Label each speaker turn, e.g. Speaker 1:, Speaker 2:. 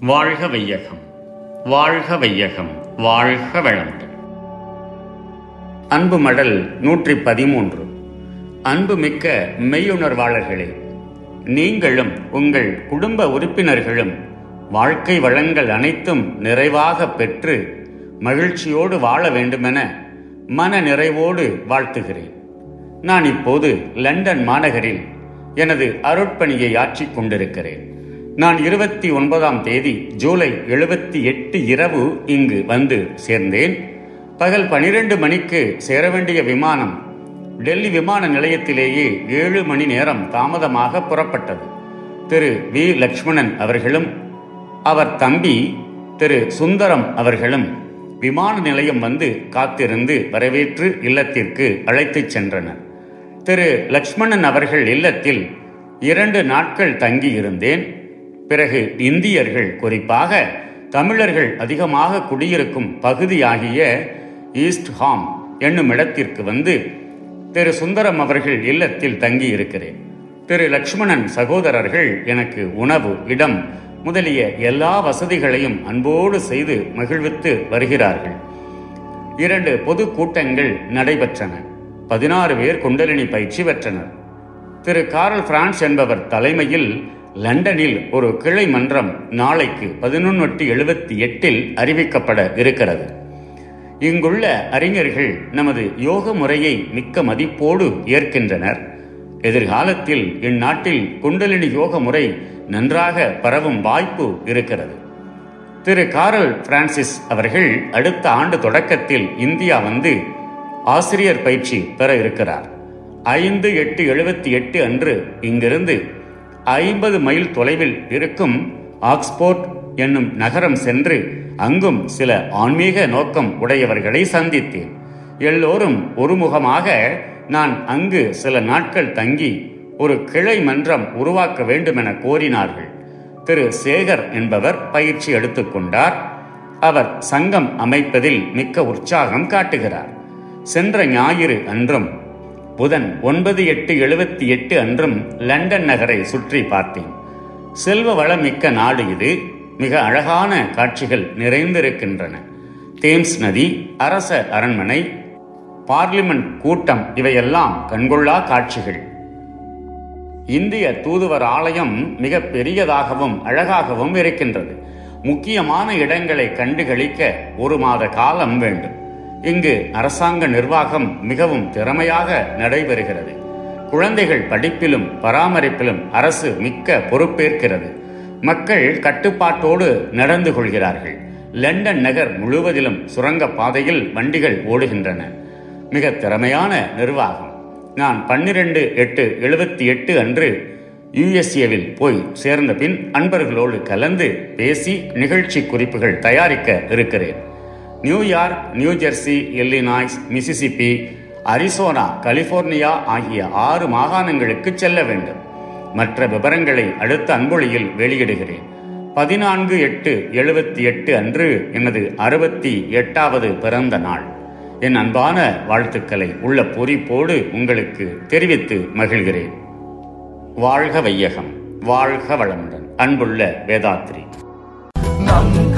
Speaker 1: வாழ்க வையகம் வாழ்க வையகம் வாழ்க வளமுடன். அன்பு மடல் நூற்றி பதிமூன்று. அன்புமிக்க மெய்யுணர்வாளர்களே நீங்களும் உங்கள் குடும்ப உறுப்பினர்களும் வாழ்க்கை வளங்கள் அனைத்தும் நிறைவாக பெற்று மகிழ்ச்சியோடு வாழ வேண்டுமென மன நிறைவோடு வாழ்த்துகிறேன். நான் இப்போது லண்டன் மாநகரில் எனது அருட்பணியை ஆற்றிக் கொண்டிருக்கிறேன். நான் இருபத்தி ஒன்பதாம் தேதி ஜூலை எழுபத்தி எட்டு இரவு இங்கு வந்து சேர்ந்தேன். பகல் பனிரெண்டு மணிக்கு சேர வேண்டிய விமானம் டெல்லி விமான நிலையத்திலேயே ஏழு மணி நேரம் தாமதமாக புறப்பட்டது. திரு வி. லக்ஷ்மணன் அவர்களும் அவர் தம்பி திரு சுந்தரம் அவர்களும் விமான நிலையம் வந்து காத்திருந்து வரவேற்று இல்லத்திற்கு அழைத்துச் சென்றனர். திரு லக்ஷ்மணன் அவர்கள் இல்லத்தில் இரண்டு நாட்கள் தங்கியிருந்தேன். பிறகு இந்தியர்கள் குறிப்பாக தமிழர்கள் அதிகமாக குடியிருக்கும் பகுதியாகிய ஈஸ்ட் ஹாம் என்னும் இடத்திற்கு வந்து திரு சுந்தரம் அவர்கள் இல்லத்தில் தங்கியிருக்கிறேன். திரு லக்ஷ்மணன் சகோதரர்கள் எனக்கு உணவு இடம் முதலிய எல்லா வசதிகளையும் அன்போடு செய்து மகிழ்வித்து வருகிறார்கள். இரண்டு பொது கூட்டங்கள் நடைபெற்றன. பதினாறு பேர் குண்டலினி பயிற்சி பெற்றனர். திரு கார்ல் பிரான்ஸ் என்பவர் தலைமையில் லண்டனில் ஒரு கிளை மன்றம் நாளைக்கு பதினொன்று எழுபத்தி எட்டில் அறிவிக்கப்பட இருக்கிறது. இங்குள்ள அறிஞர்கள் நமது யோக முறையை மிக்க மதிப்போடு ஏற்கின்றனர். எதிர்காலத்தில் இந்நாட்டில் குண்டலினி யோக முறை நன்றாக பரவும் வாய்ப்பு இருக்கிறது. திரு காரல் பிரான்சிஸ் அவர்கள் அடுத்த ஆண்டு தொடக்கத்தில் இந்தியா வந்து ஆசிரியர் பயிற்சி பெற இருக்கிறார். ஐந்து எட்டு எழுபத்தி எட்டு அன்று இங்கிருந்து ஐம்பது மைல் தொலைவில் இருக்கும் ஆக்ஸ்போர்ட் என்னும் நகரம் சென்று அங்கும் சில ஆன்மீக நோக்கம் உடையவர்களை சந்தித்தேன். எல்லோரும் ஒருமுகமாக நான் அங்கு சில நாட்கள் தங்கி ஒரு கிளை மன்றம் உருவாக்க வேண்டுமென கோரினார்கள். திரு. சேகர் என்பவர் பயிற்சி எடுத்துக்கொண்டார் அவர் சங்கம் அமைப்பதில் மிக்க உற்சாகம் காட்டுகிறார். சென்ற ஞாயிறு அன்றும் புதன் ஒன்பது எட்டு எழுபத்தி எட்டு அன்றும் லண்டன் நகரை சுற்றி பார்த்தேன். செல்வ வளமிக்க நாடு இது. மிக அழகான காட்சிகள் நிறைந்திருக்கின்றன. தேம்ஸ் நதி அரச அரண்மனை பார்லிமெண்ட் கூட்டம் இவையெல்லாம் கண்கொள்ளா காட்சிகள். இந்திய தூதுவர் ஆலயம் மிக பெரியதாகவும் அழகாகவும் இருக்கின்றது. முக்கியமான இடங்களை கண்டுகளிக்க ஒரு மாத காலம் வேண்டும். இங்கு அரசாங்க நிர்வாகம் மிகவும் திறமையாக நடைபெறுகிறது. குழந்தைகள் படிப்பிலும் பராமரிப்பிலும் அரசு மிக்க பொறுப்பேற்கிறது. மக்கள் கட்டுப்பாட்டோடு நடந்து கொள்கிறார்கள். லண்டன் நகர் முழுவதிலும் சுரங்க பாதையில் வண்டிகள் ஓடுகின்றன. மிக திறமையான நிர்வாகம். நான் பன்னிரண்டு எட்டு எழுபத்தி எட்டு அன்று யுஎஸ்ஏவில் போய் சேர்ந்த பின் அன்பர்களோடு கலந்து பேசி நிகழ்ச்சி குறிப்புகள் தயாரிக்க இருக்கிறேன். New York New Jersey Illinois Mississippi Arizona California ஆகிய ஆறு மாகாணங்களுக்கு செல்ல வேண்டும். மற்ற விவரங்களை அடுத்த அன்பொழியில் வெளியிடுகிறேன். பதினான்கு எட்டு எழுபத்தி எட்டு அன்று எனது அறுபத்தி எட்டாவது பிறந்த நாள். என் அன்பான வாழ்த்துக்களை உள்ள பொறிப்போடு உங்களுக்கு தெரிவித்து மகிழ்கிறேன். வாழ்க வையகம் வாழ்க வளமுடன். அன்புள்ள வேதாத்ரி.
Speaker 2: நம்